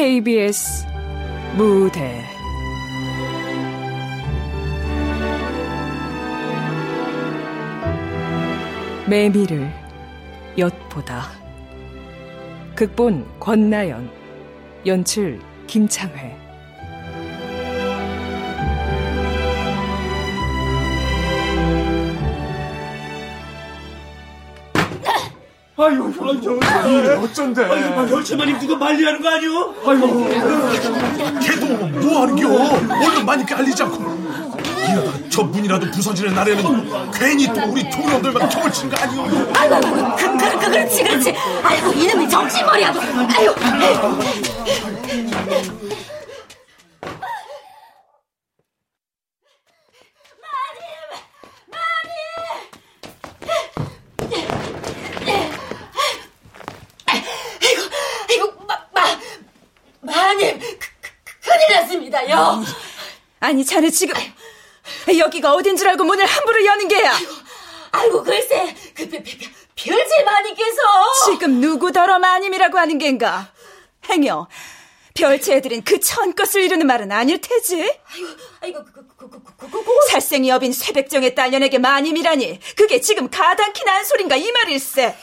KBS 무대. 매미를 엿보다. 극본 권나연 연출 김창회 아유, 아유, 어쩐데? 별채마님 누가 말리하는 거 아니오? 아유, 걔도 뭐 하는겨? 얼른 많이 깔리지 않고. 이러다가 저 문이라도 부서지는 날에는 괜히 또 우리 동료들과 격을 치는 거 아니오? 아이고, 아이고, 그, 그, 그, 그렇지, 그렇지. 아이고, 이놈이 정신머리야. 아이고, 아이고. 아이고, 아이고, 마, 마, 마님, 그, 그, 큰일 났습니다요. 아니 자네 지금 여기가 어딘 줄 알고 문을 함부로 여는 게야? 아이고, 글쎄, 그, 별, 별, 별제 마님께서. 지금 누구더러 마님이라고 하는 겐가? 행여 별채 애들은 그 천것을 이루는 말은 아닐 테지? 아이고, 아이고, 그, 그, 그, 그, 그, 그, 그, 살생이 여빈 쇠백정의 딸년에게 마님이라니 그게 지금 가당키 난 소린가 이 말일세?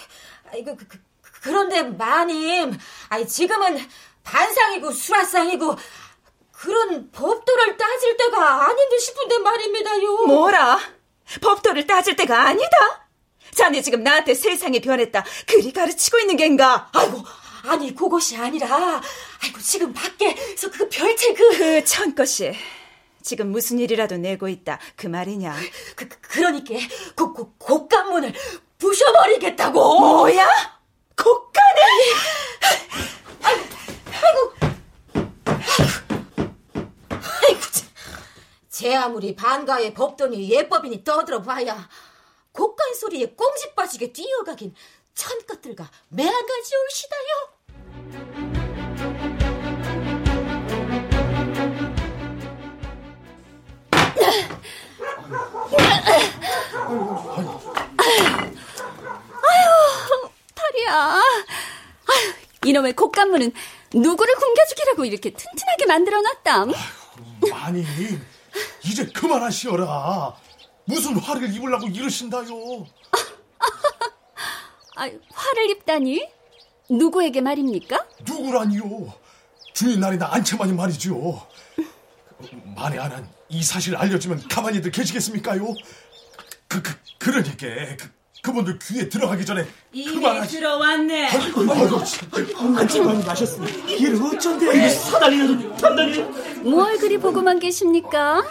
아이고, 그, 그, 그런데 마님, 아니, 지금은 반상이고 수라상이고, 그런 법도를 따질 때가 아닌 듯 싶은데 말입니다요. 뭐라 법도를 따질 때가 아니다 자네 지금 나한테 세상이 변했다 그리 가르치고 있는 겐가 아이고, 아니, 그것이 아니라, 아이고, 지금 밖에서 그 별채 그, 그 천것이 지금 무슨 일이라도 내고 있다 그 말이냐 그, 그 그러니까, 그, 그, 곡간문을 부셔버리겠다고. 뭐야? 곡간을? 아이고, 참. 제 아무리 반가의 법도니 예법이니 떠들어 봐야 곡간 소리에 꽁지 빠지게 뛰어가긴 천것들과 매한가지 올시다요. 탈이야. 아휴, 이놈의 곡간문은 누구를 굶겨주기라고 이렇게 튼튼하게 만들어놨담. 아니, 이제 그만하시어라. 무슨 화를 입으려고 이러신다요? 아, 화를 입다니? 누구에게 말입니까? 누구라니요? 주인 날이나 안채만이 말이죠. 만에 안 한 이 사실 알려주면 가만히들 계시겠습니까요? 그, 그, 그러니까 그, 그분들 귀에 들어가기 전에 그만하시. 들어왔네 아이고, 아이고. 안채마님 마셨으니 이를 어쩐데 사다리라도 단단히 뭘 그리 보고만 계십니까?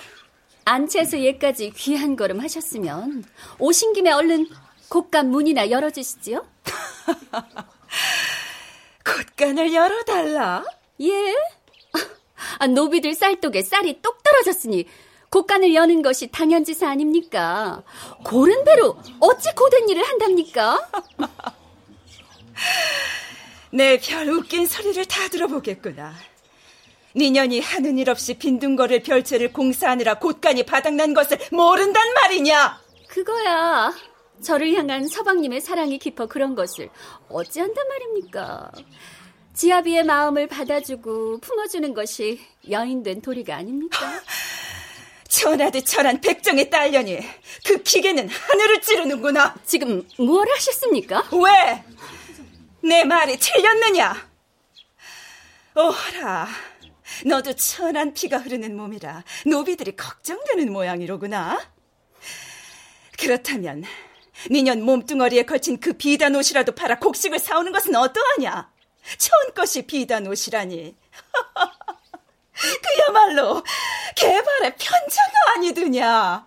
안채에서 얘까지 귀한 걸음 하셨으면 오신 김에 얼른 곡간 문이나 열어주시지요. 곡간을 열어달라 예? 아, 노비들 쌀독에 쌀이 똑 떨어졌으니 곡간을 여는 것이 당연지사 아닙니까? 고른 배로 어찌 고된 일을 한답니까? 내별 웃긴 소리를 다 들어보겠구나 니년이 하는 일 없이 빈둥거릴 별채를 공사하느라 곳간이 바닥난 것을 모른단 말이냐 그거야. 저를 향한 서방님의 사랑이 깊어 그런 것을 어찌한단 말입니까? 지아비의 마음을 받아주고 품어주는 것이 여인된 도리가 아닙니까? 천하드 천한 백정의 딸려니 그 기계는 하늘을 찌르는구나 지금 뭘 하셨습니까? 왜? 내 말이 틀렸느냐? 오라, 너도 천한 피가 흐르는 몸이라 노비들이 걱정되는 모양이로구나. 그렇다면 니년 몸뚱어리에 걸친 그 비단 옷이라도 팔아 곡식을 사오는 것은 어떠하냐? 천것이 비단 옷이라니. 그야말로 개발의 편차가 아니더냐.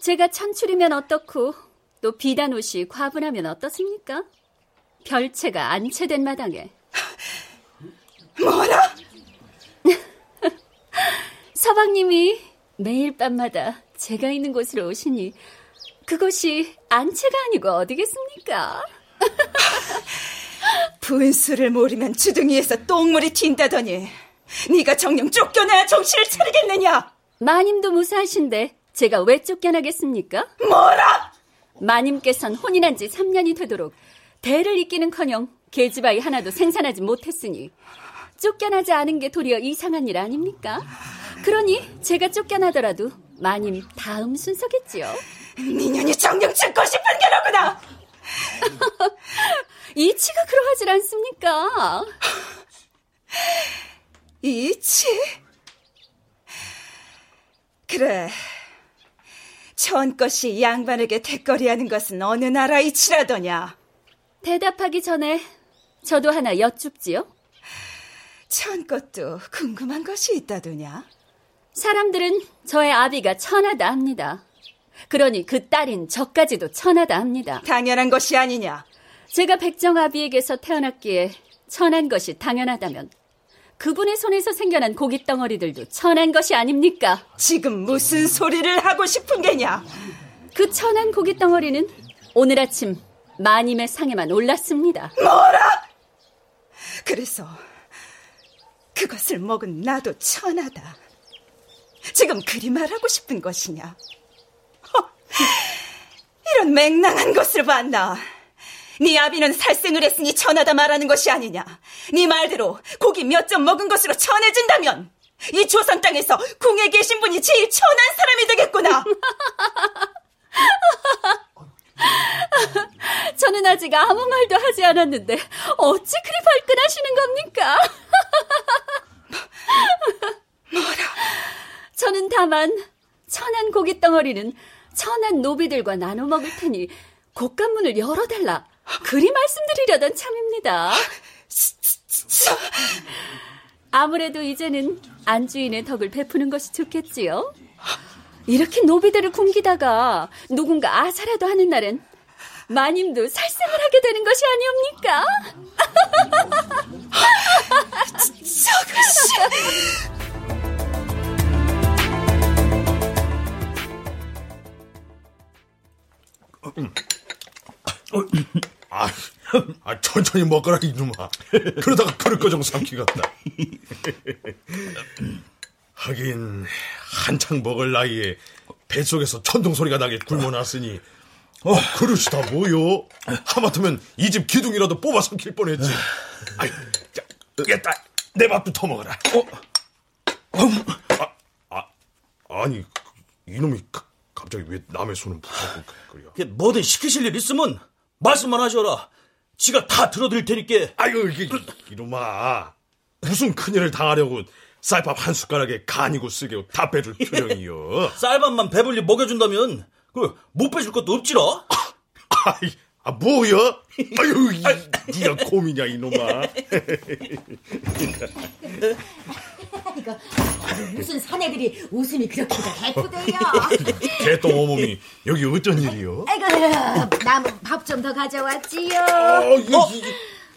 제가 천출이면 어떻고 또 비단 옷이 과분하면 어떻습니까? 별채가 안채된 마당에 뭐라? 서방님이 매일 밤마다 제가 있는 곳으로 오시니 그것이 안채가 아니고 어디겠습니까? 분수를 모르면 주둥이에서 똥물이 튄다더니 네가 정령 쫓겨나야 정신을 차리겠느냐? 마님도 무사하신데 제가 왜 쫓겨나겠습니까? 뭐라? 마님께선 혼인한 지 3년이 되도록 대를 잇기는커녕 계집아이 하나도 생산하지 못했으니 쫓겨나지 않은 게 도리어 이상한 일 아닙니까? 그러니 제가 쫓겨나더라도 마님 다음 순서겠지요. 미년이 정령 찾고 싶은 게로구나. 이치가 그러하질 않습니까? 이치? 그래. 처원 것이 양반에게 대거리하는 것은 어느 나라 이치라더냐? 대답하기 전에 저도 하나 여쭙지요. 처원 것도 궁금한 것이 있다더냐? 사람들은 저의 아비가 천하다 합니다. 그러니 그 딸인 저까지도 천하다 합니다. 당연한 것이 아니냐? 제가 백정 아비에게서 태어났기에 천한 것이 당연하다면 그분의 손에서 생겨난 고깃 덩어리들도 천한 것이 아닙니까? 지금 무슨 소리를 하고 싶은 게냐? 그 천한 고깃 덩어리는 오늘 아침 마님의 상에만 올랐습니다. 뭐라? 그래서 그것을 먹은 나도 천하다. 지금 그리 말하고 싶은 것이냐? 허, 이런 맹랑한 것을 봤나? 네 아비는 살생을 했으니 천하다 말하는 것이 아니냐? 네 말대로 고기 몇 점 먹은 것으로 천해진다면 이 조선 땅에서 궁에 계신 분이 제일 천한 사람이 되겠구나. 저는 아직 아무 말도 하지 않았는데 어찌 그리 발끈하시는 겁니까? 뭐라? 저는 다만 천한 고깃 덩어리는 천한 노비들과 나눠 먹을 테니 곡간문을 열어달라 그리 말씀드리려던 참입니다. 아무래도 이제는 안주인의 덕을 베푸는 것이 좋겠지요. 이렇게 노비들을 굶기다가 누군가 아사라도 하는 날엔 마님도 살생을 하게 되는 것이 아니옵니까? 저것이... 아, 아, 천천히 먹거라 이놈아. 그러다가 그릇 거정 삼키겠다. 하긴 한창 먹을 나이에 뱃속에서 천둥 소리가 나게 굶어놨으니 어, 그릇이 다 뭐요? 하마터면 이 집 기둥이라도 뽑아 삼킬 뻔했지. 아이, 자, 얘따 내 밥도 더 먹어라. 어? 아, 아, 아니 이놈이 갑자기 왜 남의 손을 붙잡고 그래요? 뭐든 시키실 일 있으면 말씀만 하셔라. 지가 다 들어드릴 테니까. 아유, 이게, 이놈아. 무슨 큰일을 당하려고 쌀밥 한 숟가락에 간이고 쓰게고 다 빼줄 표정이요. 쌀밥만 배불리 먹여준다면, 그, 못 빼줄 것도 없지라? 아이, 아, 뭐야? 아유, 이, 니가 곰이냐, 이놈아. 이거 무슨 사내들이 웃음이 그렇게 예쁘대요. 개똥 어머니, 여기 어쩐 일이요? 아이고, 남은 밥좀 더 가져왔지요. 어, 이,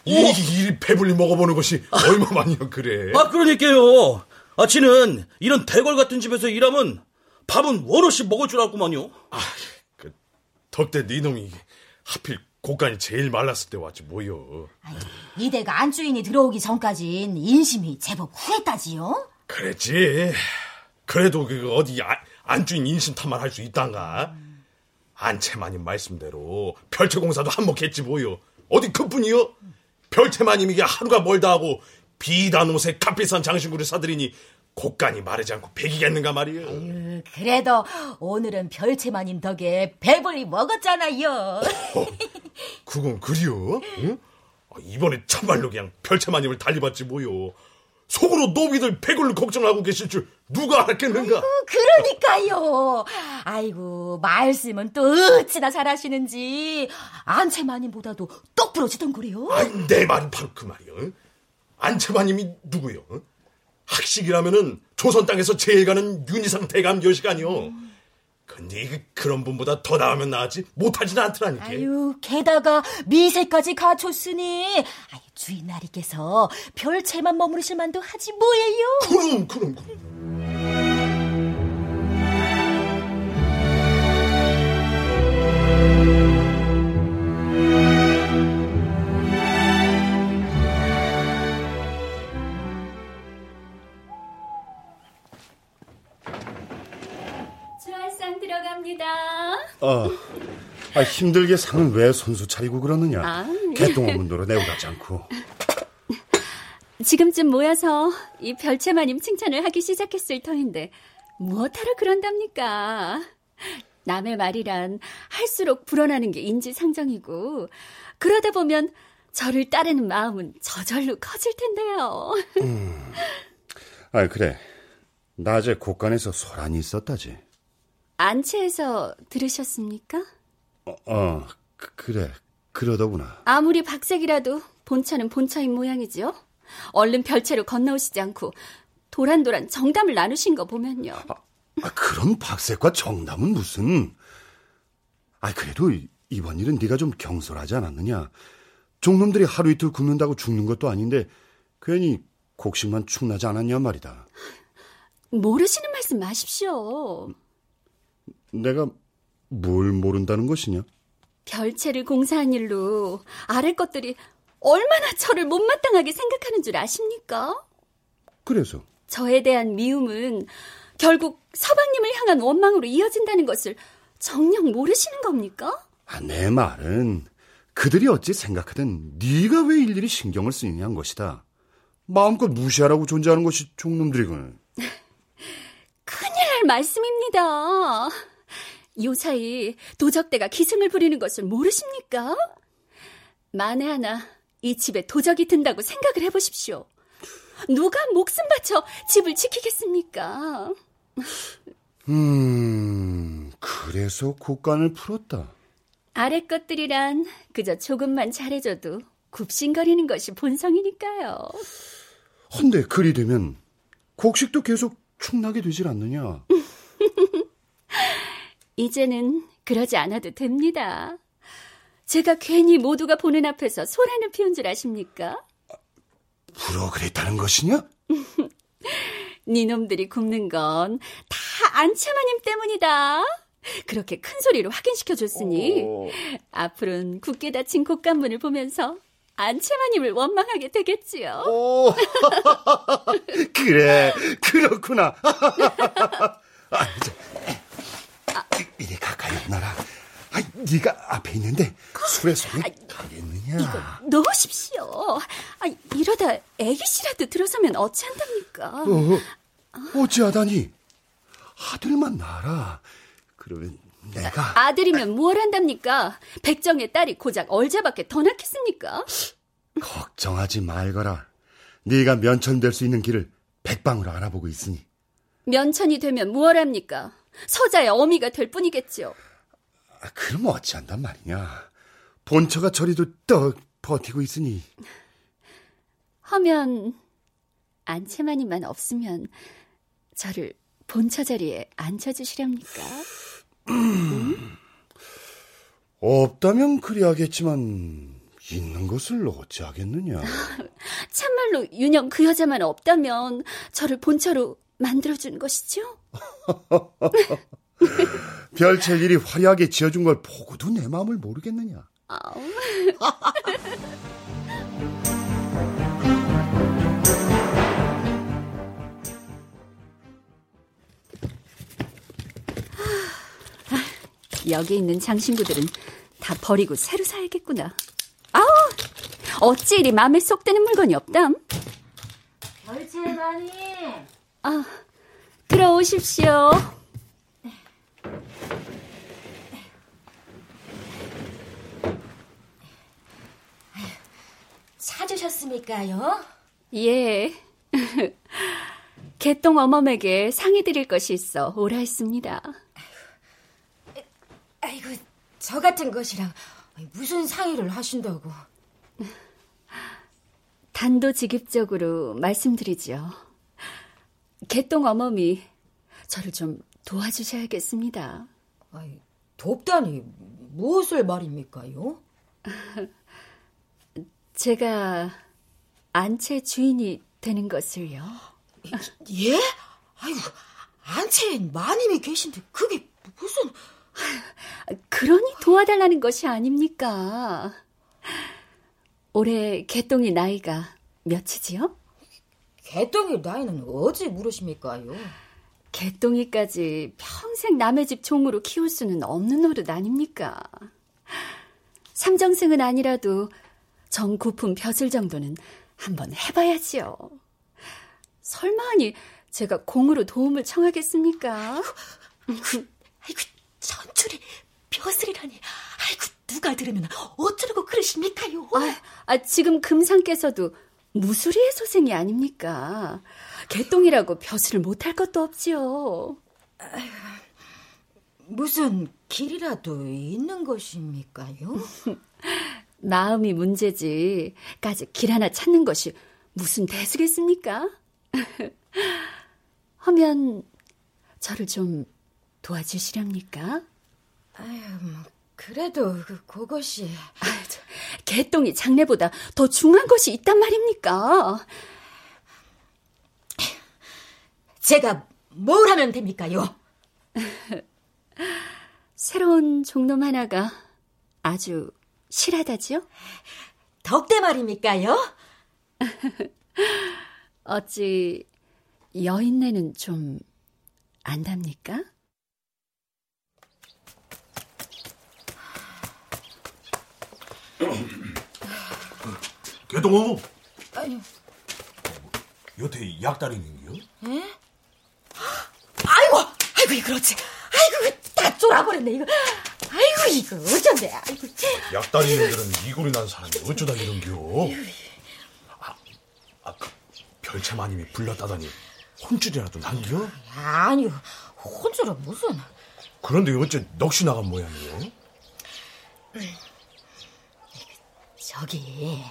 이, 이, 이, 이 배불리 먹어보는 것이 얼마만이야, 그래. 아, 그러니까요. 아, 지는 이런 대궐 같은 집에서 일하면 밥은 원없이 먹을 줄 알구만요. 아, 그, 덕대 네 놈이 하필 고간이 제일 말랐을 때 왔지, 뭐요. 이대가 안주인이 들어오기 전까진 인심이 제법 후했다지요? 그랬지. 그래도 그 어디 안, 안주인 인심탄만 할 수 있단가? 안채마님 말씀대로 별채공사도 한몫했지 뭐요. 어디 그뿐이요? 별채마님 이게 하루가 멀다 하고 비단 옷에 값비싼 장신구를 사들이니 곡간이 마르지 않고 배기겠는가 말이요. 아유, 그래도 오늘은 별채마님 덕에 배불리 먹었잖아요. 어, 그건 그리요? 응? 아, 이번에 참말로 그냥 별채마님을 달리봤지 뭐요. 속으로 노비들 배골 걱정하고 계실 줄 누가 알았겠는가? 그러니까요. 아이고 말씀은 또 어찌나 잘하시는지 안채마님보다도 똑 부러지던 거래요. 아이, 내 말이 바로 그 말이요. 안채마님이 누구요? 학식이라면은 조선 땅에서 제일 가는 윤희상 대감 여시간이요. 근데 그, 그런 분보다 더 나으면 나았지 못하지는 않더라니까. 아유, 게다가 미세까지 갖췄으니 아유, 주인나리께서 별채만 머무르실 만도 하지 뭐예요. 그럼 그럼 그럼. 들어갑니다. 아, 아, 힘들게 상은 왜 손수 차리고 그러느냐? 아. 개똥 없는 도로 내오가지 않고. 지금쯤 모여서 이 별채마님 칭찬을 하기 시작했을 터인데 무엇하러 그런답니까? 남의 말이란 할수록 불어나는 게 인지상정이고 그러다 보면 저를 따르는 마음은 저절로 커질 텐데요. 음. 아 그래. 낮에 곳간에서 소란이 있었다지. 안채에서 들으셨습니까? 어, 어 그, 래 그러더구나. 아무리 박색이라도 본차는 본차인 모양이지요. 얼른 별채로 건너오시지 않고 도란도란 정담을 나누신 거 보면요. 아, 아 그런 박색과 정담은 무슨? 아 그래도 이번 일은 네가 좀 경솔하지 않았느냐? 종놈들이 하루 이틀 굶는다고 죽는 것도 아닌데 괜히 곡식만 축나지 않았냐 말이다. 모르시는 말씀 마십시오. 내가 뭘 모른다는 것이냐? 별채를 공사한 일로 아래 것들이 얼마나 저를 못마땅하게 생각하는 줄 아십니까? 그래서? 저에 대한 미움은 결국 서방님을 향한 원망으로 이어진다는 것을 정녕 모르시는 겁니까? 아, 내 말은 그들이 어찌 생각하든 네가 왜 일일이 신경을 쓰느냐는 것이다. 마음껏 무시하라고 존재하는 것이 종놈들이군. 큰일 날 말씀입니다. 요사이 도적대가 기승을 부리는 것을 모르십니까? 만에 하나 이 집에 도적이 든다고 생각을 해보십시오. 누가 목숨 바쳐 집을 지키겠습니까? 음, 그래서 곡간을 풀었다. 아래 것들이란 그저 조금만 잘해줘도 굽신거리는 것이 본성이니까요. 헌데 그리 되면 곡식도 계속 축나게 되질 않느냐? 이제는 그러지 않아도 됩니다. 제가 괜히 모두가 보는 앞에서 소란을 피운 줄 아십니까? 불어 그랬다는 것이냐? 니놈들이 굽는 건 다 안채마님 때문이다. 그렇게 큰 소리로 확인시켜 줬으니 오. 앞으로는 굳게 닫힌 곡간문을 보면서 안채마님을 원망하게 되겠지요. 오. 그래, 그렇구나. 아, 이리 가까이 오너라. 아, 네가 앞에 있는데 술에 손이 가겠느냐? 이거 넣으십시오. 아, 이러다 애기씨라도 들어서면 어찌한답니까? 어, 어찌하다니? 아들만 낳아라. 그러면 내가 아들이면 뭘 한답니까? 백정의 딸이 고작 얼자밖에 더 낳겠습니까? 걱정하지 말거라. 네가 면천될 수 있는 길을 백방으로 알아보고 있으니. 면천이 되면 뭘 합니까? 서자의 어미가 될 뿐이겠지요. 아, 그럼 어찌한단 말이냐. 본처가 저리도 떡 버티고 있으니. 하면 안채만이만 없으면 저를 본처 자리에 앉혀주시렵니까? 음? 없다면 그리하겠지만 있는 것을 어찌하겠느냐. 참말로 윤영 그 여자만 없다면 저를 본처로 만들어주는 것이죠? 별채 일이 화려하게 지어준 걸 보고도 내 마음을 모르겠느냐. 여기 있는 장신구들은 다 버리고 새로 사야겠구나. 아우, 어찌 이리 마음에 쏙 드는 물건이 없담? 별채만이. 아, 들어오십시오. 찾으셨습니까요? 예. 개똥 어멈에게 상의 드릴 것이 있어 오라 했습니다. 아이고, 저 같은 것이랑 무슨 상의를 하신다고. 단도직입적으로 말씀드리죠. 개똥 어멈이 저를 좀 도와주셔야겠습니다. 아이, 돕다니 무엇을 말입니까요? 제가 안채 주인이 되는 것을요. 예? 아유, 안채에 마님이 계신데 그게 무슨... 그러니 도와달라는 것이 아닙니까? 올해 개똥이 나이가 몇이지요? 개똥이 나이는 어찌 물으십니까요? 개똥이까지 평생 남의 집 종으로 키울 수는 없는 노릇 아닙니까? 삼정승은 아니라도 정구품 벼슬 정도는 한번 해봐야지요. 설마니 제가 공으로 도움을 청하겠습니까? 아이고, 전출이 벼슬이라니. 아이고, 누가 들으면 어쩌려고 그러십니까요? 아, 아, 지금 금상께서도 무수리의 소생이 아닙니까? 개똥이라고 벼슬을 못할 것도 없지요. 무슨 길이라도 있는 것입니까요? 마음이 문제지. 까지 길 하나 찾는 것이 무슨 대수겠습니까? 하면 저를 좀 도와주시렵니까? 아유, 뭐 그래도 그, 그것이 아유, 저, 개똥이 장례보다 더 중요한 것이 있단 말입니까? 제가 뭘 하면 됩니까요? 새로운 종놈 하나가 아주 실하다지요? 덕대 말입니까요? 어찌 여인네는 좀 안답니까? 개동어 아유, 여태 약다리는요? 에? 아이고, 아이고, 그렇지. 아이고, 다 쫄아버렸네, 이거. 아이고, 이거 어쩐데, 아이고. 약다리는들은 이골이 난 사람이 어쩌다 이런겨? 아, 아, 그 별채마님이 불렀다더니 혼쭐이라도 난겨? 아니요, 혼쭐은 무슨. 그런데 어째 넋이 나간 모양이요? 저기,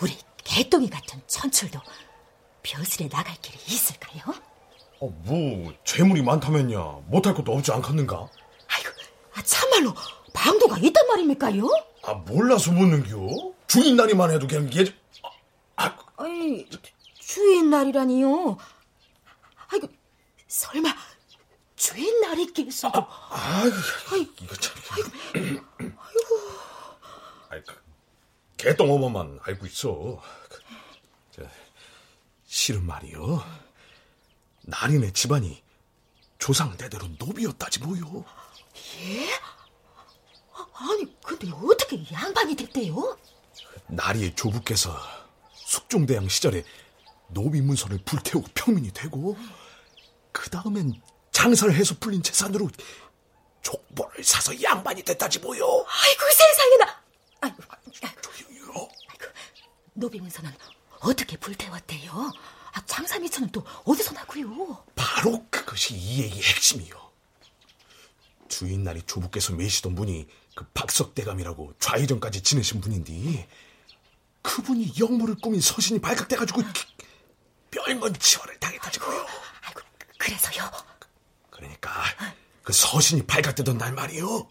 우리 개똥이 같은 천출도 벼슬에 나갈 길이 있을까요? 어, 뭐 재물이 많다면야 못할 것도 없지 않겠는가? 아이고, 아, 참말로 방도가 있단 말입니까요? 아 몰라서 묻는겨? 주인 날이만 해도 그냥 예 아, 아 니, 주인 날이라니요. 아이고, 설마 주인 날이겠어도. 아이고, 이거 참. 아이고. 아이, 그, 개똥 어머만 알고 있어. 그, 저, 실은 말이요. 나린의 집안이 조상 대대로 노비였다지 뭐요. 예? 아니, 근데 어떻게 양반이 됐대요? 나리의 조부께서 숙종대왕 시절에 노비 문서를 불태우고 평민이 되고 그 다음엔 장사를 해서 풀린 재산으로 족보를 사서 양반이 됐다지 뭐요. 아이고, 세상에나. 아이고, 아이고, 조용히요. 노비문서는 어떻게 불태웠대요? 아, 장사 미천은 또 어디서 나고요? 바로 그것이 이 얘기의 핵심이요. 주인날이 조부께서 매시던 분이 그 박석대감이라고 좌의전까지 지내신 분인데 그분이 영모를 꾸민 서신이 발각돼가지고 멸문 치화를 당했다지 뭐요. 아이고, 그래서요? 그러니까 그 서신이 발각되던 날 말이요.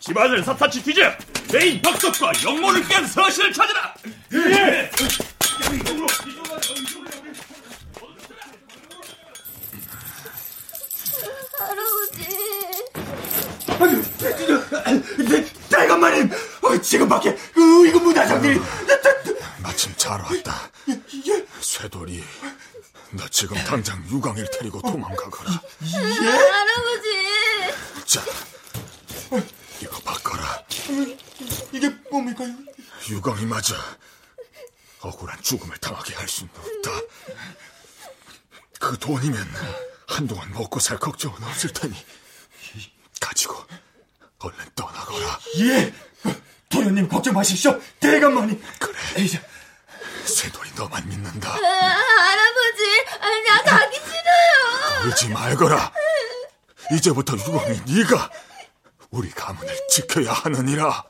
집안을 샅샅이 뒤져 죄인 덕석과 영모를 깬 서신을 찾으라 예! 대감마님 지금밖에 어, 이거 문화장들이 마침 잘 왔다. 쇠돌이 나 지금 당장 유광일 데리고 도망가거라. 할아버지! 자 이거 바꿔라. 이게 뭡니까? 유광이 맞아. 억울한 죽음을 당하게 할 수는 없다. 그 돈이면 한동안 먹고 살 걱정은 없을 테니 가지고 얼른 떠나거라 예. 도련님 걱정 마십시오. 대감만이. 그래 쇠돌이 너만 믿는다 아, 할아버지! 아, 나 가기 싫어요! 울지 말거라. 이제부터 유광이 네가 우리 가문을 지켜야 하느니라.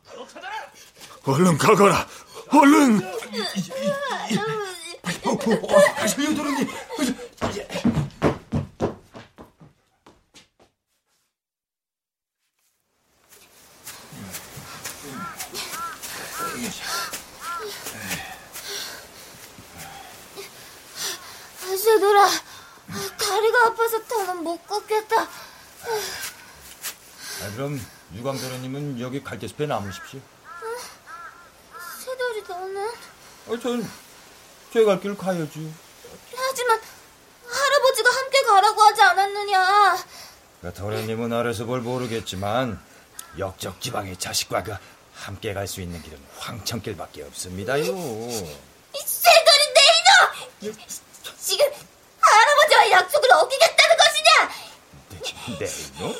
얼른 가거라. 얼른. 하세요, 도련님. 쇠돌아, 다리가 아파서 더는 못 걷겠다. 아, 그럼 유광도련님은 여기 갈대숲에 남으십시오. 쇠돌이 너는? 아, 전 제가 길 가야지. 하지만 할아버지가 함께 가라고 하지 않았느냐. 그 도련님은 아래서 뭘 모르겠지만 역적 지방의 자식과 그 함께 갈 수 있는 길은 황천길밖에 없습니다요. 새거린데 이놈! 지금 할아버지와 약속을 어기겠다는 것이냐? 네, 이놈?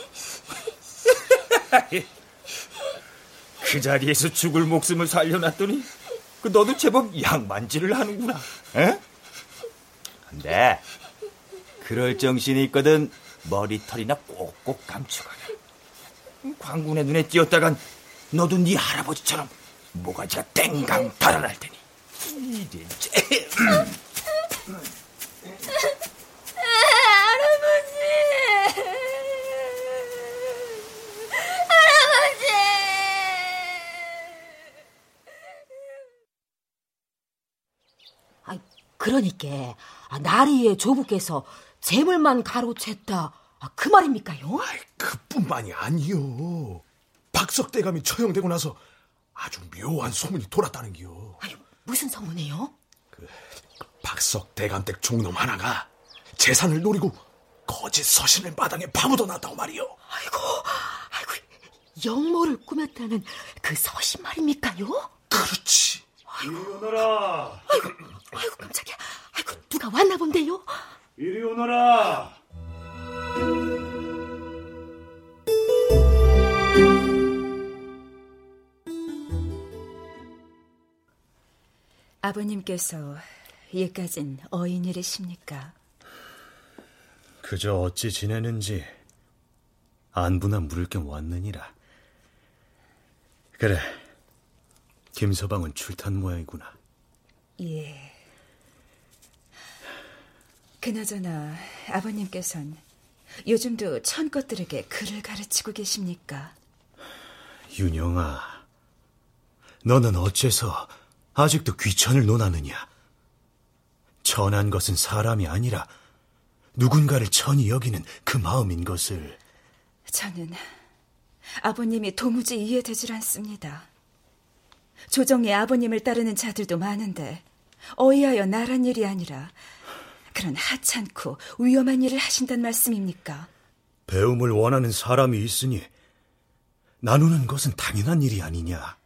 그 자리에서 죽을 목숨을 살려놨더니 그 너도 제법 양만질을 하는구나. 에? 근데 그럴 정신이 있거든 머리털이나 꼭꼭 감추거나 광군의 눈에 띄었다간 너도 네 할아버지처럼 모가지가 땡강 달아날 테니 이제 그러니까 아, 나리의 조부께서 재물만 가로챘다. 아, 그 말입니까요? 그뿐만이 아니요. 박석대감이 처형되고 나서 아주 묘한 소문이 돌았다는기요. 아유, 무슨 소문이요? 박석대감 댁 종놈 하나가 재산을 노리고 거짓 서신을 마당에 파묻어 놨다고 말이요. 아이고, 아이고, 영모를 꾸몄다는 그 서신 말입니까요? 그렇지. 이리 오너라. 아이고, 아이고, 깜짝이야. 아이고, 누가 왔나 본데요? 이리 오너라. 아버님께서 예까진 어인이르십니까? 그저 어찌 지내는지 안부나 물을 겸 왔느니라. 그래, 김서방은 출탄 모양이구나. 예. 그나저나 아버님께선 요즘도 천것들에게 글을 가르치고 계십니까? 윤영아, 너는 어째서 아직도 귀천을 논하느냐? 천한 것은 사람이 아니라 누군가를 천히 여기는 그 마음인 것을 저는 아버님이 도무지 이해되질 않습니다. 조정의 아버님을 따르는 자들도 많은데 어이하여 나란 일이 아니라 그런 하찮고 위험한 일을 하신단 말씀입니까? 배움을 원하는 사람이 있으니 나누는 것은 당연한 일이 아니냐.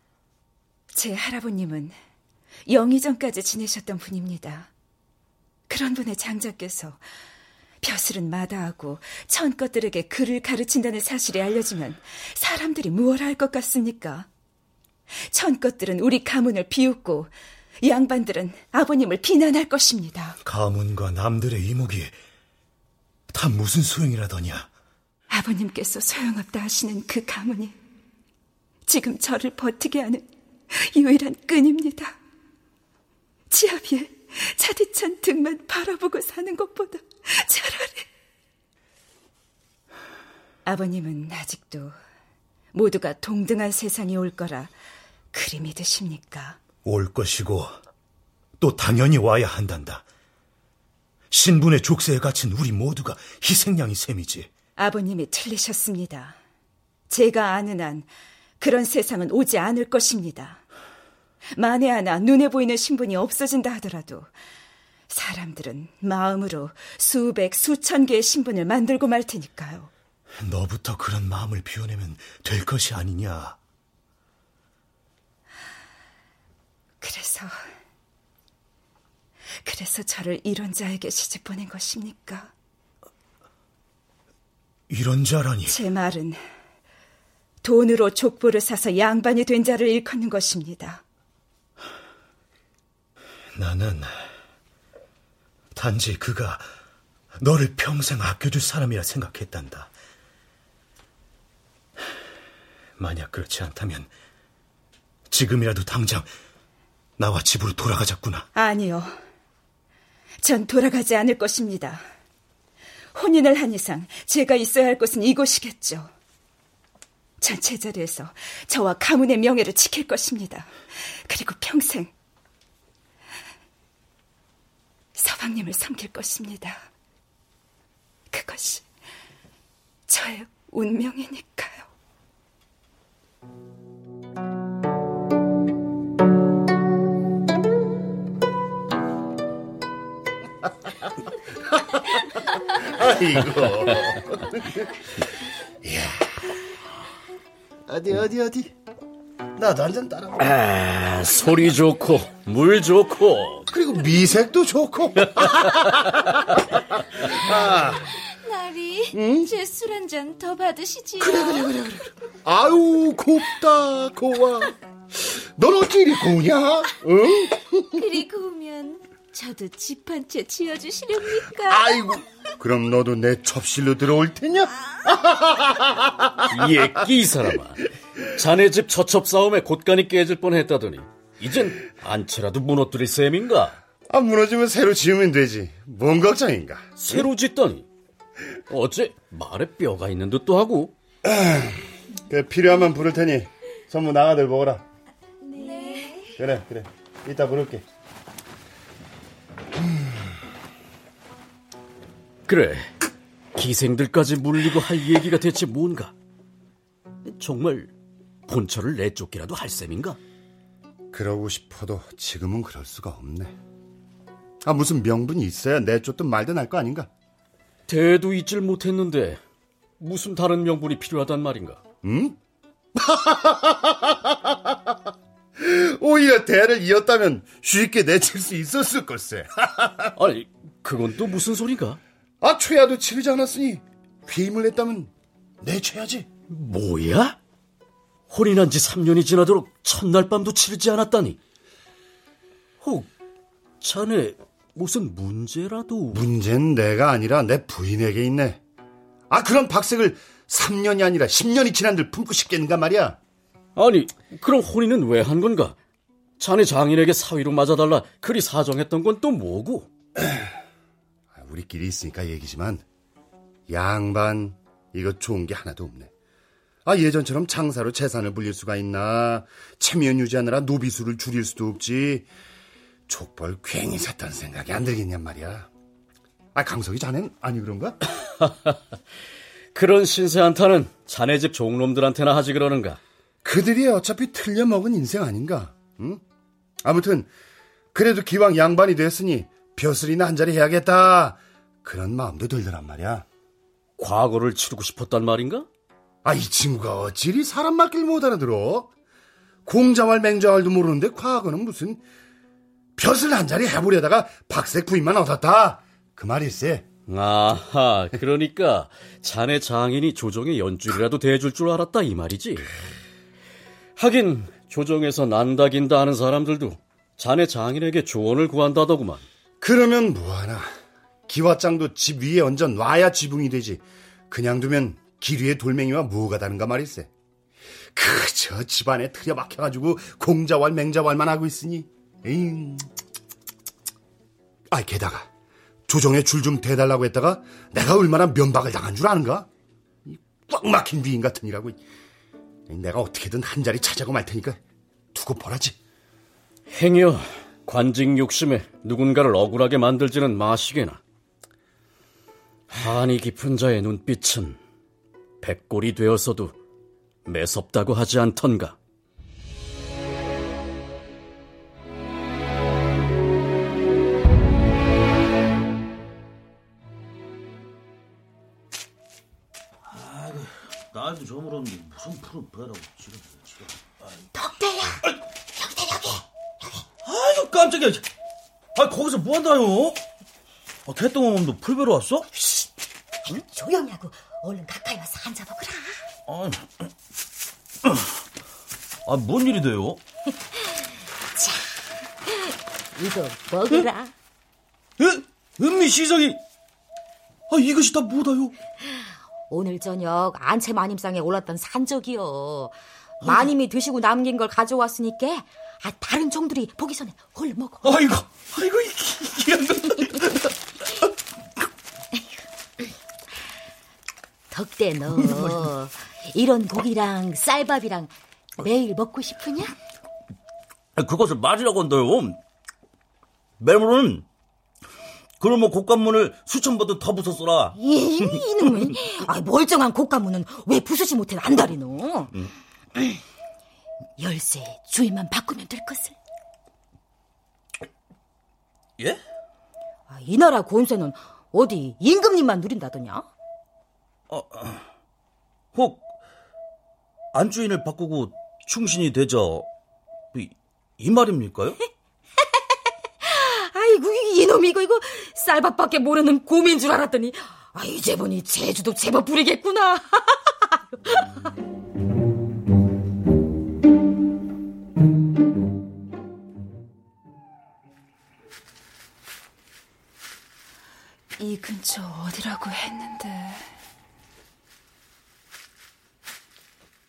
제 할아버님은 영의전까지 지내셨던 분입니다. 그런 분의 장자께서 벼슬은 마다하고 천것들에게 글을 가르친다는 사실이 알려지면 사람들이 무엇 할 것 같습니까? 천것들은 우리 가문을 비웃고 양반들은 아버님을 비난할 것입니다. 가문과 남들의 이목이 다 무슨 소용이라더냐. 아버님께서 소용없다 하시는 그 가문이 지금 저를 버티게 하는 유일한 끈입니다. 지아비의 차디찬 등만 바라보고 사는 것보다 차라리 아버님은 아직도 모두가 동등한 세상이 올 거라 그리 믿으십니까? 올 것이고 또 당연히 와야 한단다. 신분의 족쇄에 갇힌 우리 모두가 희생양이 셈이지. 아버님이 틀리셨습니다. 제가 아는 한 그런 세상은 오지 않을 것입니다. 만에 하나 눈에 보이는 신분이 없어진다 하더라도 사람들은 마음으로 수백, 수천 개의 신분을 만들고 말 테니까요. 너부터 그런 마음을 비워내면 될 것이 아니냐. 그래서, 그래서 저를 이런 자에게 시집 보낸 것입니까? 이런 자라니. 제 말은 돈으로 족보를 사서 양반이 된 자를 일컫는 것입니다. 나는 단지 그가 너를 평생 아껴줄 사람이라 생각했단다. 만약 그렇지 않다면 지금이라도 당장 나와 집으로 돌아가자꾸나. 아니요. 전 돌아가지 않을 것입니다. 혼인을 한 이상 제가 있어야 할 곳은 이곳이겠죠. 전 제자리에서 저와 가문의 명예를 지킬 것입니다. 그리고 평생 서방님을 섬길 것입니다. 그것이 저의 운명이니까 요. 아이고. 야. 어디 어디 어디. 나도 한잔 따라. 아, 소리 좋고 물 좋고 그리고 미색도 좋고. 아. 나리, 응? 제술 한 잔 더 받으시지요. 그래 그래 그래 그래. 아유 곱다 고와. 넌 어찌 이리 고우냐? 응? 그리 고우면 저도 집 한 채 지어주시렵니까? 아이고, 그럼 너도 내 접실로 들어올 테냐? 예끼 이 사람아. 자네 집 처첩 싸움에 곳간이 깨질 뻔했다더니 이젠 안채라도 무너뜨릴 셈인가? 아 무너지면 새로 지으면 되지. 뭔 걱정인가? 새로 짓다니. 어째 말에 뼈가 있는 듯도 하고. 그 필요하면 부를 테니 전부 나가들 먹어라. 네. 그래 그래. 이따 부를게. 그래. 기생들까지 물리고 할 얘기가 대체 뭔가? 정말 본처를 내쫓기라도 할 셈인가? 그러고 싶어도 지금은 그럴 수가 없네. 아 무슨 명분이 있어야 내쫓든 말든 할 거 아닌가? 대도 잊질 못했는데 무슨 다른 명분이 필요하단 말인가? 응? 오히려 대를 이었다면 쉽게 내칠 수 있었을 걸세. 아니, 그건 또 무슨 소리가? 아, 최야도 치르지 않았으니 회임을 냈다면 내쳐야지. 뭐야? 혼인한 지 3년이 지나도록 첫날 밤도 치르지 않았다니. 혹 자네 무슨 문제라도? 문제는 내가 아니라 내 부인에게 있네. 아, 그럼 박색을 3년이 아니라 10년이 지난들 품고 싶겠는가 말이야. 아니, 그럼 혼인은 왜 한 건가? 자네 장인에게 사위로 맞아달라 그리 사정했던 건 또 뭐고? 아, 우리끼리 있으니까 얘기지만 양반 이거 좋은 게 하나도 없네. 아 예전처럼 장사로 재산을 불릴 수가 있나? 체면 유지하느라 노비수를 줄일 수도 없지. 족벌 괜히 샀다는 생각이 안 들겠냔 말이야. 아 강석이 자넨 아니 그런가? 그런 신세 한타는 자네 집 종놈들한테나 하지 그러는가? 그들이 어차피 틀려먹은 인생 아닌가? 응? 아무튼 그래도 기왕 양반이 됐으니 벼슬이나 한 자리 해야겠다. 그런 마음도 들더란 말이야. 과거를 치르고 싶었단 말인가? 아, 이 친구가 어찌리 사람 말길 못 알아들어? 공자왈 맹자왈도 모르는데 과거는 무슨 벼슬 한 자리 해보려다가 박색 부인만 얻었다. 그 말일세. 아하, 그러니까 자네 장인이 조정의 연줄이라도 대줄 줄 알았다 이 말이지. 하긴 조정에서 난다긴다 하는 사람들도 자네 장인에게 조언을 구한다더구만. 그러면 뭐하나. 기와장도 집 위에 얹어 놔야 지붕이 되지. 그냥 두면 길 위에 돌멩이와 뭐가 다른가 말일세. 그저 집안에 틀려박혀가지고 공자왈 맹자왈만 하고 있으니. 에잉. 아 게다가 조정에 줄 좀 대달라고 했다가 내가 얼마나 면박을 당한 줄 아는가? 꽉 막힌 위인 같으니라고. 내가 어떻게든 한 자리 찾아고 말 테니까 두고 보라지. 행여 관직 욕심에 누군가를 억울하게 만들지는 마시게나. 한이 깊은 자의 눈빛은 백골이 되었어도 매섭다고 하지 않던가. 날도 저물었는데 무슨 푸른 배라고 지금 지금. 덕대야. 깜짝이야. 아 거기서 뭐 한다요? 아, 개똥엄도 풀 베러 왔어? 응? 조용히 하고 얼른 가까이 와서 앉아 보거라. 아, 아, 뭔 일이 돼요? 자, 이거 먹으라. 에? 은미 시장이 아, 이것이 다 뭐다요? 오늘 저녁 안채 마님상에 올랐던 산적이요. 마님이 드시고 남긴 걸 가져왔으니까 아, 다른 종들이 보기 전에 얼른 먹어. 아이고, 아이고 이게 덕대 너 이런 고기랑 쌀밥이랑 매일 먹고 싶으냐? 그것을 말이라고 한다요. 매물은 그러면 곶감문을 수천 번도 더. 이, 이놈의 아, 멀쩡한 곶감문은 왜 부수지 못해 안달이노? 음. 열쇠 주인만 바꾸면 될 것을. 예? 아, 이 나라 권세는 어디 임금님만 누린다더냐? 어, 혹 안주인을 바꾸고 충신이 되자 이, 이 말입니까요? 아이고 이놈이 이거 이거 쌀밥밖에 모르는 곰인 줄 알았더니 아 이제 보니 제주도 제법 부리겠구나. 이 근처 어디라고 했는데.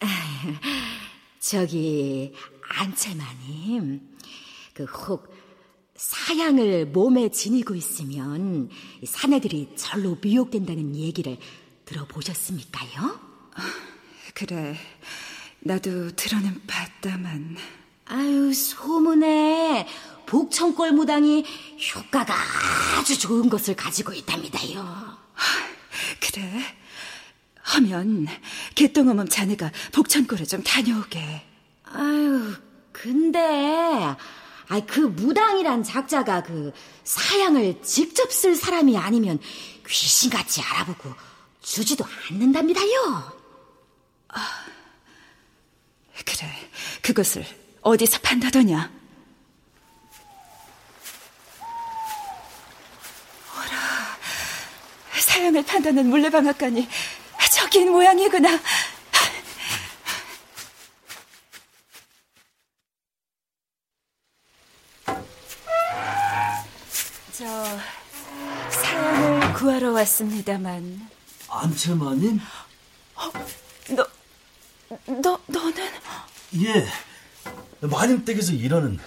저기 안채마님 그 혹 사양을 몸에 지니고 있으면 사내들이 절로 미혹된다는 얘기를 들어보셨습니까요? 그래, 나도 들어는 봤다만. 아유 소문에 복청골 무당이 효과가 아주 좋은 것을 가지고 있답니다요. 그래? 하면 개똥어멈 자네가 복천골에 좀 다녀오게. 아유, 근데 아, 그 무당이란 작자가 그 사양을 직접 쓸 사람이 아니면 귀신같이 알아보고 주지도 않는답니다요. 아, 그래, 그것을 어디서 판다더냐? 어라, 사양을 판다는 물레방앗간이 저긴 모양이구나. 저 사연을 구하러 왔습니다만. 안채마님? 어, 너, 너, 너는? 예, 마님 댁에서 일하는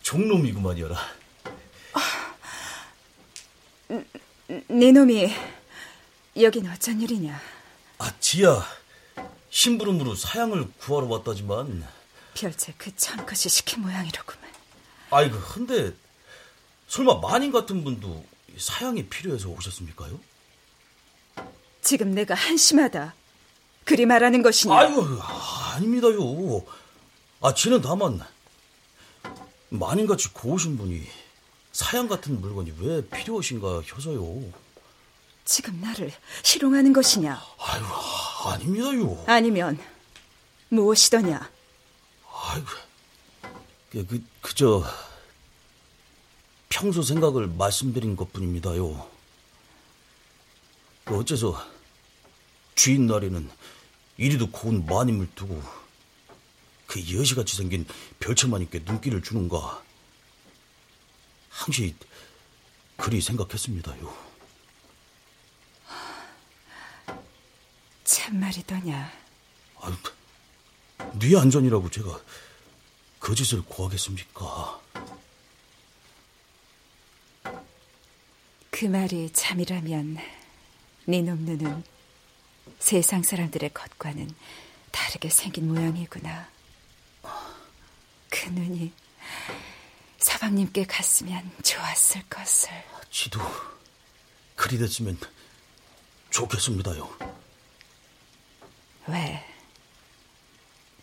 종놈이구만이어라. 네 놈이 여긴 어쩐 일이냐? 아, 지야. 심부름으로 사양을 구하러 왔다지만. 별채 그 참것이 시킨 모양이로구만. 아이고, 근데 설마 마님 같은 분도 사양이 필요해서 오셨습니까요? 지금 내가 한심하다. 그리 말하는 것이냐? 아이고, 아닙니다요. 아, 지는 다만 마님같이 고우신 분이 사양 같은 물건이 왜 필요하신가 해서요. 지금 나를 희롱하는 것이냐? 아이고, 아닙니다요. 아니면 무엇이더냐? 아이고, 그, 그, 그저 평소 생각을 말씀드린 것뿐입니다요. 그 어째서 주인 날에는 이리도 고운 마님을 두고 그 여시같이 생긴 별채마님께 눈길을 주는가 항시 그리 생각했습니다요. 참말이더냐? 아유, 네 안전이라고 제가 거짓을 고하겠습니까? 그 말이 참이라면 네놈 눈은 세상 사람들의 것과는 다르게 생긴 모양이구나. 그 눈이 서방님께 갔으면 좋았을 것을. 지도 그리 됐으면 좋겠습니다요. 왜?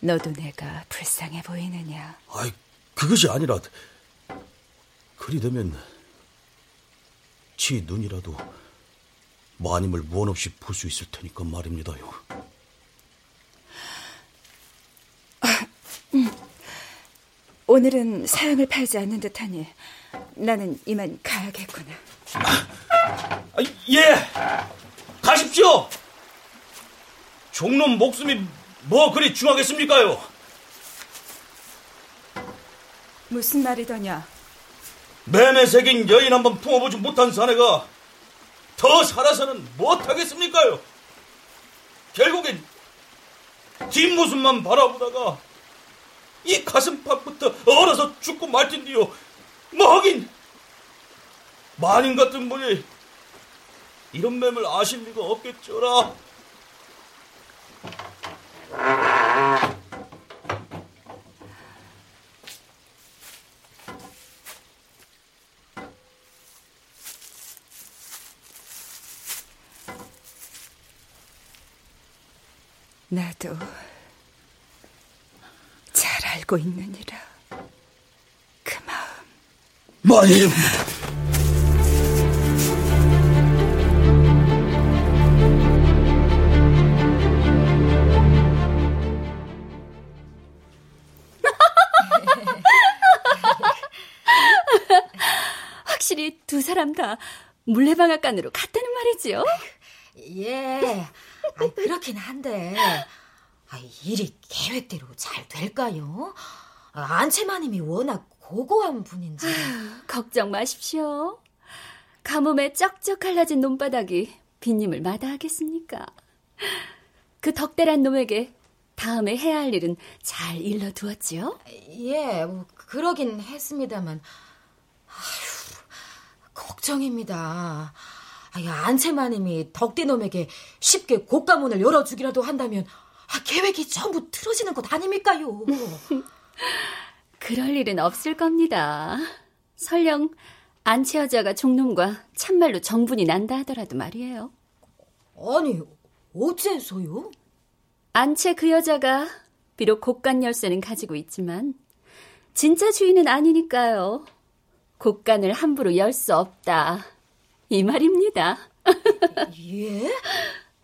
너도 내가 불쌍해 보이느냐? 아이, 그것이 아니라 그리 되면 지 눈이라도 마님을 무언 없이 볼 수 있을 테니까 말입니다요. 아, 음. 오늘은 사양을 팔지 않는 듯하니 나는 이만 가야겠구나. 아, 예, 가십시오. 종놈 목숨이 뭐 그리 중하겠습니까요? 무슨 말이더냐? 매매 새긴 여인 한 번 품어보지 못한 사내가 더 살아서는 못하겠습니까요? 결국엔 뒷모습만 바라보다가 이 가슴팍부터 얼어서 죽고 말텐디요. 뭐 하긴 마님 같은 분이 이런 맴을 아실 리가 없겠죠라. 나도 잘 알고 있느니라. 그 마음. 마님. 사람 다 물레방앗간으로 갔다는 말이지요? 예, 아, 그렇긴 한데 아, 일이 계획대로 잘 될까요? 아, 안채마님이 워낙 고고한 분인지 걱정 마십시오. 가뭄에 쩍쩍 갈라진 논바닥이 빈님을 마다하겠습니까? 그 덕대란 놈에게 다음에 해야 할 일은 잘 일러두었지요? 예, 뭐, 그러긴 했습니다만 아휴, 걱정입니다. 아유, 안채마님이 덕대놈에게 쉽게 곡가문을 열어주기라도 한다면 아, 계획이 전부 틀어지는 것 아닙니까요? 그럴 일은 없을 겁니다. 설령 안채 여자가 종놈과 참말로 정분이 난다 하더라도 말이에요. 아니, 어째서요? 안채 그 여자가 비록 곡간 열쇠는 가지고 있지만 진짜 주인은 아니니까요. 곡간을 함부로 열 수 없다. 이 말입니다. 예?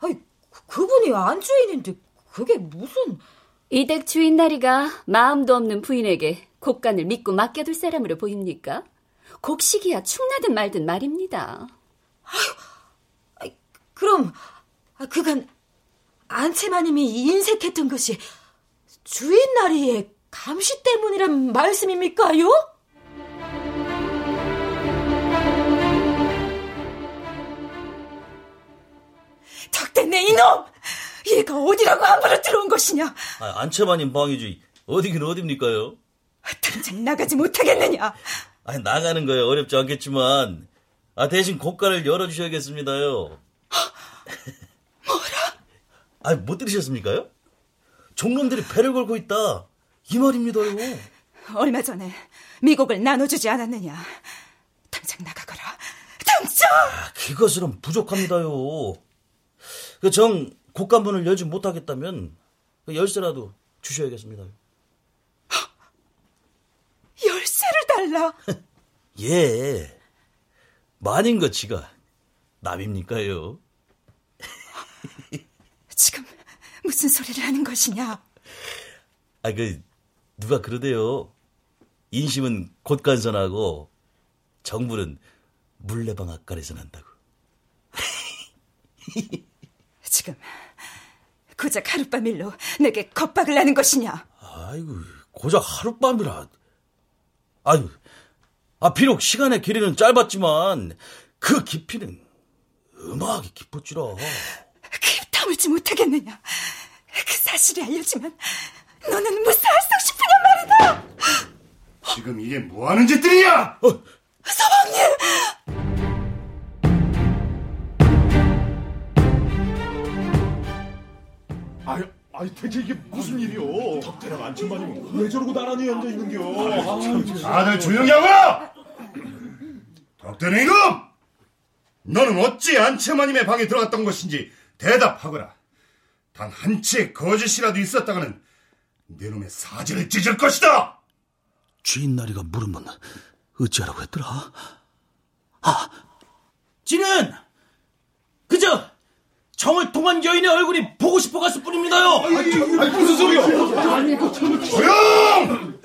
아니, 그분이 안주인인데 그게 무슨... 이댁 주인 나리가 마음도 없는 부인에게 곡간을 믿고 맡겨둘 사람으로 보입니까? 곡식이야 축나든 말든 말입니다. 아유, 그럼 그간 안채마님이 인색했던 것이 주인 나리의 감시 때문이란 말씀입니까요? 덕대네 이놈! 얘가 어디라고 함부로 들어온 것이냐? 아, 안채마님 방이지 어디긴 어딥니까요? 당장 나가지 못하겠느냐? 아, 나가는 거야 어렵지 않겠지만 아, 대신 고가를 열어주셔야겠습니다요. 뭐라? 아, 못 들으셨습니까요? 종놈들이 배를 걸고 있다. 이 말입니다요. 얼마 전에 미국을 나눠주지 않았느냐? 당장 나가거라. 당장! 아, 그것으론 부족합니다요. 그정 곡간문을 열지 못하겠다면 그 열쇠라도 주셔야겠습니다. 열쇠를 달라? 예. 만인 것 지가 남입니까요? 지금 무슨 소리를 하는 것이냐? 아, 그, 누가 그러대요. 인심은 곳간선하고 정부는 물레방 앞간에서 난다고. 지금 고작 하룻밤 일로 내게 겁박을 하는 것이냐? 아이고, 고작 하룻밤이라. 아유, 아, 비록 시간의 길이는 짧았지만 그 깊이는 음악이 깊었지라. 그 다물지 못하겠느냐? 그 사실이 알려지면 너는 무사할수 싶으냐 말이다! 지금 이게 뭐 하는 짓들이냐? 어. 서방님! 아유, 아니 대체 이게 무슨 일이요? 덕대랑 안친마님 왜 저러고 나란히 앉아 있는겨? 다들 조용히 하거라! 덕대는 이놈! 너는 어찌 안채마님의 방에 들어갔던 것인지 대답하거라. 단한채 거짓이라도 있었다가는 내 놈의 사지를 찢을 것이다! 주인 나리가 물으면 어찌하라고 했더라? 아, 지는 그저 정을 통한 여인의 얼굴이 보고 싶어 갔을 뿐입니다요. 아니, 무슨 소리야? 조용!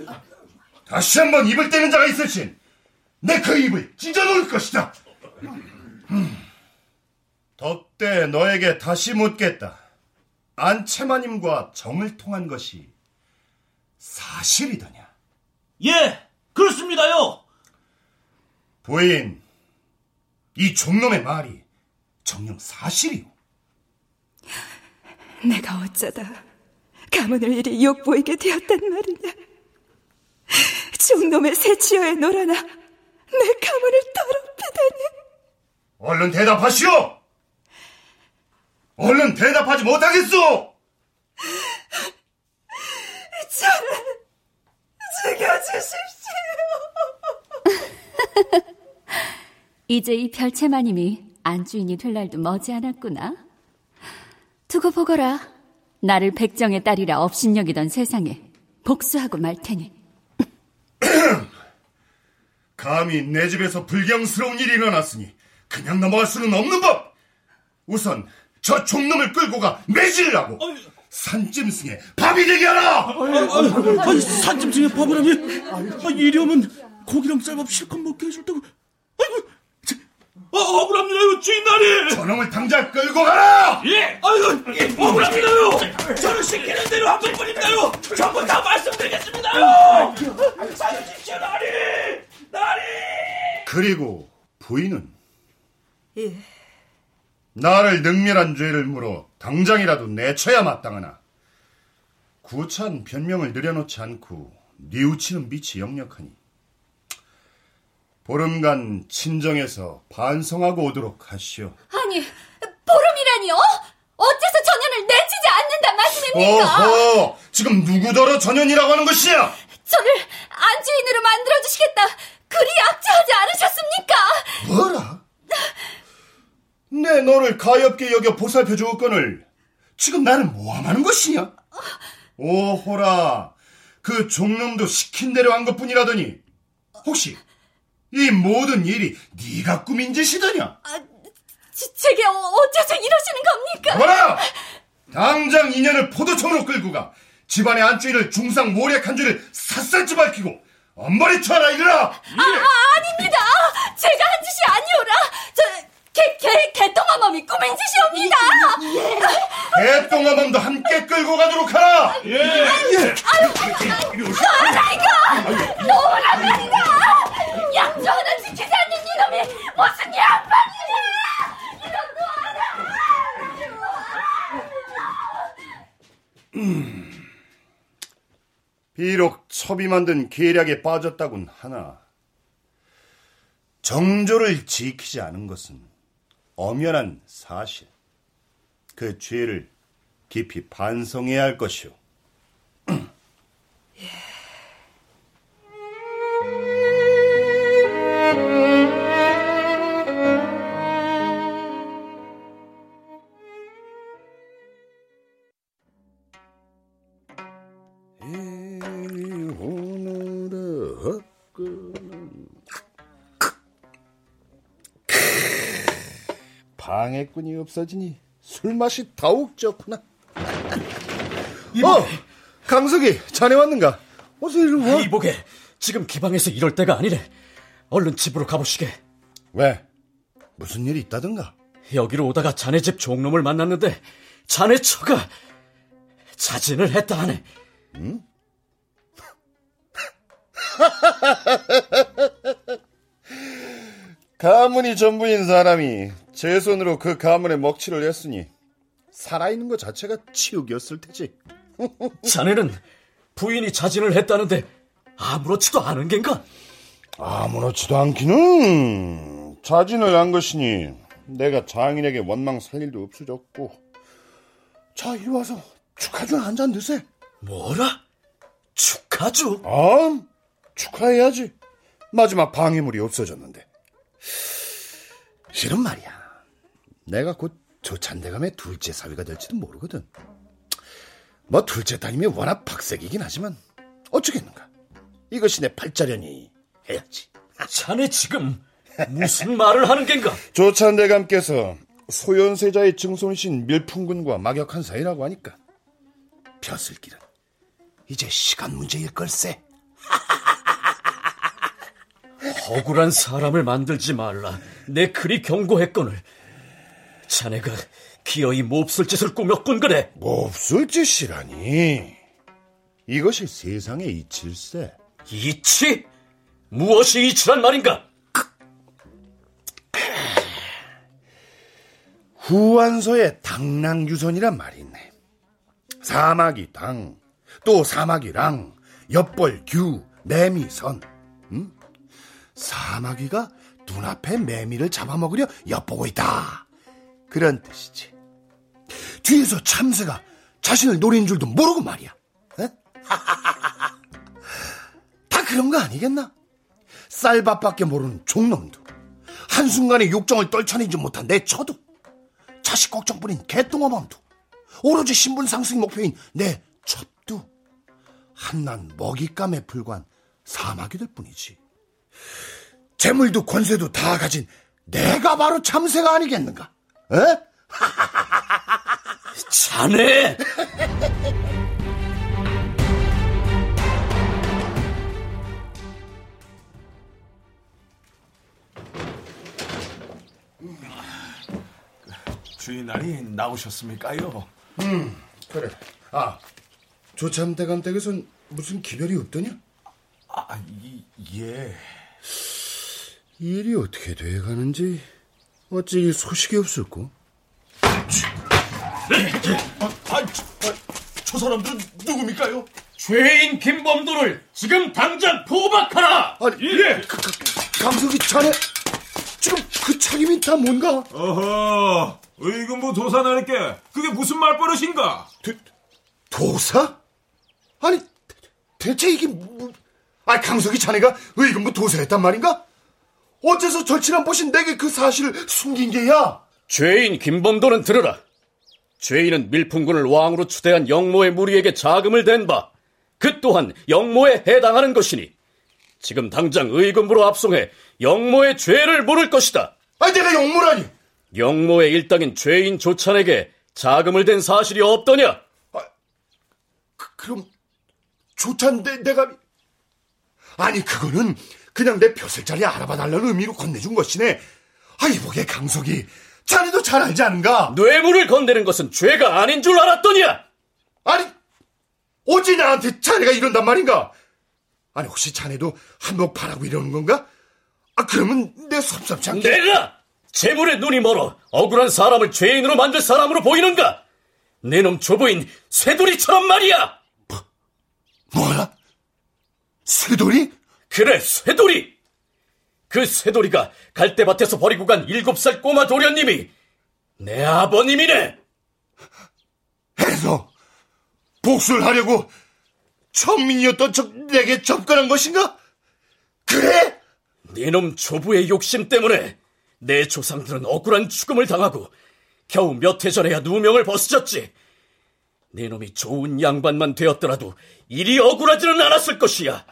다시 한번 입을 떼는 자가 있을진 내 그 입을 찢어놓을 것이다. 음. 덕대 너에게 다시 묻겠다. 안채마님과 정을 통한 것이 사실이더냐? 예, 그렇습니다요. 부인, 이 종놈의 말이 정녕 사실이오. 내가 어쩌다 가문을 이리 욕보이게 되었단 말이냐? 중놈의 새치어에 놀아나 내 가문을 더럽히다니. 얼른 대답하시오! 얼른 대답하지 못하겠소! 저를 죽여주십시오. 이제 이 별채마님이 안주인이 될 날도 머지않았구나. 두고 보거라. 나를 백정의 딸이라 업신여기던 세상에 복수하고 말 테니. 감히 내 집에서 불경스러운 일이 일어났으니 그냥 넘어갈 수는 없는 법! 우선 저 종놈을 끌고 가 매질라고 산짐승에 밥이 되게 하라! 아니, 산짐승의 밥을 하니? 아, 이리 오면 고기랑 쌀밥 실컷 먹게 해줄 때고. 아이고, 저, 어, 억울합니다요, 주인나리! 저놈을 당장 끌고 가라! 예! 아이고, 예, 억울합니다요! 저는 시키는 대로 한 것뿐입니다요! 전부 다 말씀드리겠습니다요! 살려주십시오, 나리! 나리! 그리고 부인은 예. 나를 능멸한 죄를 물어 당장이라도 내쳐야 마땅하나 구차한 변명을 늘여놓지 않고 뉘우치는 빛이 역력하니 보름간 친정에서 반성하고 오도록 하시오. 아니, 보름이라니요? 어째서 전현을 내치지 않는단 말씀입니까? 어허, 지금 누구더러 전현이라고 하는 것이야? 저를 안주인으로 만들어주시겠다. 그리 약자하지 않으셨습니까? 뭐라? 내 너를 가엾게 여겨 보살펴 주었거늘 지금 나를 모함하는 것이냐? 오호라, 그 종놈도 시킨 대로 한 것뿐이라더니 혹시 이 모든 일이 네가 꾸민 짓이더냐? 아, 지, 제게 어, 어째서 이러시는 겁니까? 뭐라! 당장 인연을 포도청으로 끌고 가 집안의 안주인을 중상 모략한 죄를 샅샅이 밝히고 엄벌이 쳐라 이거라! 아, 아, 아닙니다! 제가 한 짓이 아니오라! 저, 개, 개, 개똥어멈이 꾸민 짓이옵니다! 개똥어멈도 함께 끌고 가도록 하라! 예! 예! 아유, 아이고! 너무합니다! 양주 하나 지키지 않는 이놈이 무슨 양반이야! 이놈도 음, 비록 첩이 만든 계략에 빠졌다곤 하나 정조를 지키지 않은 것은 엄연한 사실. 그 죄를 깊이 반성해야 할 것이오. 방해꾼이 없어지니 술맛이 더욱 좋구나. 이보게. 어, 강석이, 자네 왔는가? 어서 이리 와. 이보게, 지금 기방에서 이럴 때가 아니래. 얼른 집으로 가보시게. 왜? 무슨 일이 있다던가? 여기로 오다가 자네 집 종놈을 만났는데 자네 처가 자진을 했다 하네. 응? 가문이 전부인 사람이 제 손으로 그 가문의 먹칠을 했으니 살아있는 것 자체가 치욕이었을 테지. 자네는 부인이 자진을 했다는데 아무렇지도 않은 겐가? 아무렇지도 않기는 자진을 한 것이니 내가 장인에게 원망 살 일도 없어졌고 자 이리 와서 축하주 한 잔 드세 뭐라? 축하주? 아 축하해야지 마지막 방해물이 없어졌는데 실은 말이야 내가 곧 조찬대감의 둘째 사위가 될지도 모르거든 뭐 둘째 딸이면 워낙 박색이긴 하지만 어쩌겠는가 이것이 내 팔자련이 해야지 자네 지금 무슨 말을 하는 겐가? 조찬대감께서 소현세자의 증손이신 밀풍군과 막역한 사이라고 하니까 벼슬 길은 이제 시간 문제일 걸세. 억울한 사람을 만들지 말라. 내 그리 경고했거늘. 자네가 기어이 몹쓸 짓을 꾸몄군 그래. 몹쓸 짓이라니. 이것이 세상의 이칠세. 이치? 무엇이 이치란 말인가? 후한서에 당랑유선이란 말이 있네. 사마귀 당, 또 사마귀 랑, 엿벌 규, 매미 선. 응? 사마귀가 눈앞에 매미를 잡아먹으려 엿보고 있다. 그런 뜻이지. 뒤에서 참새가 자신을 노린 줄도 모르고 말이야. 다 그런 거 아니겠나? 쌀밥밖에 모르는 종놈도 한순간에 욕정을 떨쳐내지 못한 내 처도 자식 걱정뿐인 개똥어맘도 오로지 신분 상승 목표인 내 첩도 한낱 먹잇감에 불과한 사마귀들 뿐이지 재물도 권세도 다 가진 내가 바로 참새가 아니겠는가? 에? 자네! 주인날이 나오셨습니까요? 음, 그래. 아, 조참대감 댁에선 무슨 기별이 없더냐? 아, 이, 예. 일이 어떻게 돼가는지 어찌 소식이 없을꼬? 아, 아, 저, 아, 저 사람들은 누굽니까요? 죄인 김범도를 지금 당장 포박하라! 아니, 예! 그, 그, 강석이 자네, 지금 그 차림이 다 뭔가? 어허, 의금부 도사 나니께 그게 무슨 말버릇인가? 도, 도사? 아니, 대체 이게 뭐, 아 강석이 자네가 의금부 도사했단 말인가? 어째서 절친한 보신 내게 그 사실을 숨긴 게야? 죄인 김범도는 들으라. 죄인은 밀풍군을 왕으로 추대한 영모의 무리에게 자금을 댄 바, 그 또한 영모에 해당하는 것이니, 지금 당장 의금부로 압송해 영모의 죄를 물을 것이다. 아니, 내가 영모라니! 영모의 일당인 죄인 조찬에게 자금을 댄 사실이 없더냐? 아, 그, 그럼, 조찬 내, 내가, 아니, 그거는 그냥 내 벼슬 자리 알아봐 달라는 의미로 건네준 것이네. 아 이, 보게 강석이, 자네도 잘 알지 않은가? 뇌물을 건네는 것은 죄가 아닌 줄 알았더냐? 아니, 어찌 나한테 자네가 이런단 말인가? 아니, 혹시 자네도 한몫 바라고 이러는 건가? 아, 그러면 내 섭섭지 않게. 내가! 재물에 눈이 멀어 억울한 사람을 죄인으로 만들 사람으로 보이는가? 내놈 조부인 쇠돌이처럼 말이야! 뭐, 뭐라? 쇠돌이? 그래, 쇠돌이! 그 쇠돌이가 갈대밭에서 버리고 간 일곱 살 꼬마 도련님이 내 아버님이네! 해서 복수를 하려고 천민이었던 척 내게 접근한 것인가? 그래? 네놈 조부의 욕심 때문에 내 조상들은 억울한 죽음을 당하고 겨우 몇 해 전에야 누명을 벗어졌지. 네 놈이 좋은 양반만 되었더라도 일이 억울하지는 않았을 것이야.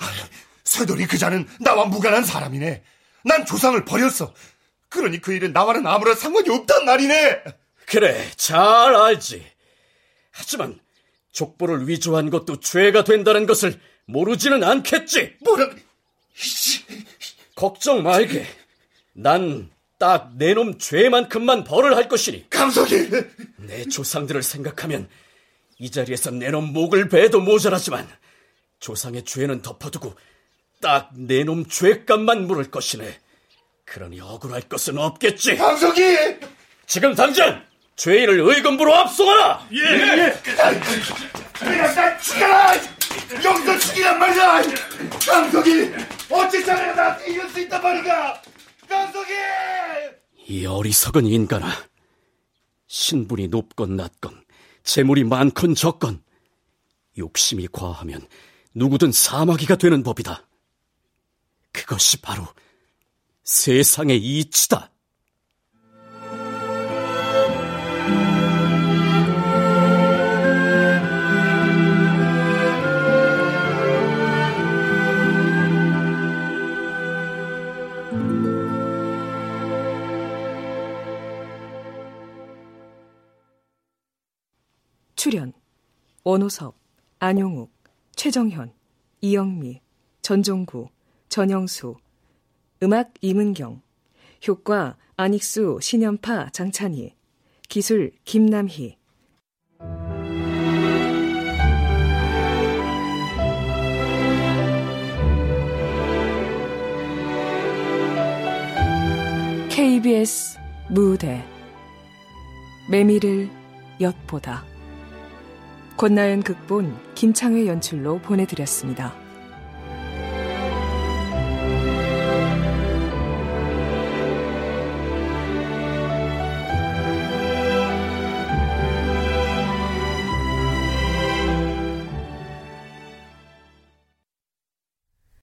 아, 쇠돌이 그자는 나와 무관한 사람이네. 난 조상을 버렸어. 그러니 그 일은 나와는 아무런 상관이 없단 말이네. 그래, 잘 알지. 하지만 족보를 위조한 것도 죄가 된다는 것을 모르지는 않겠지. 뭐라? 걱정 말게. 난 딱 내 놈 죄만큼만 벌을 할 것이니. 감독이! 내 조상들을 생각하면 이 자리에서 내 놈 목을 베도 모자라지만 조상의 죄는 덮어두고 딱 내 놈 죄값만 물을 것이네. 그러니 억울할 것은 없겠지. 감독이! 지금 당장 죄인을 의금부로 압송하라! 예! 예. 내가 날 죽여라! 여기서 죽이란 말이야! 감독이! 어찌 자네가 나한테 이럴 수 있단 말인가! 감독이! 이 어리석은 인간아. 신분이 높건 낮건, 재물이 많건 적건, 욕심이 과하면 누구든 사마귀가 되는 법이다. 그것이 바로 세상의 이치다. 출연 원호섭, 안용욱, 최정현, 이영미, 전종구, 전영수 음악 이문경 효과 안익수, 신연파, 장찬희 기술 김남희. KBS 무대. 메밀을 엿보다. 권나연 극본 김창회 연출로 보내드렸습니다.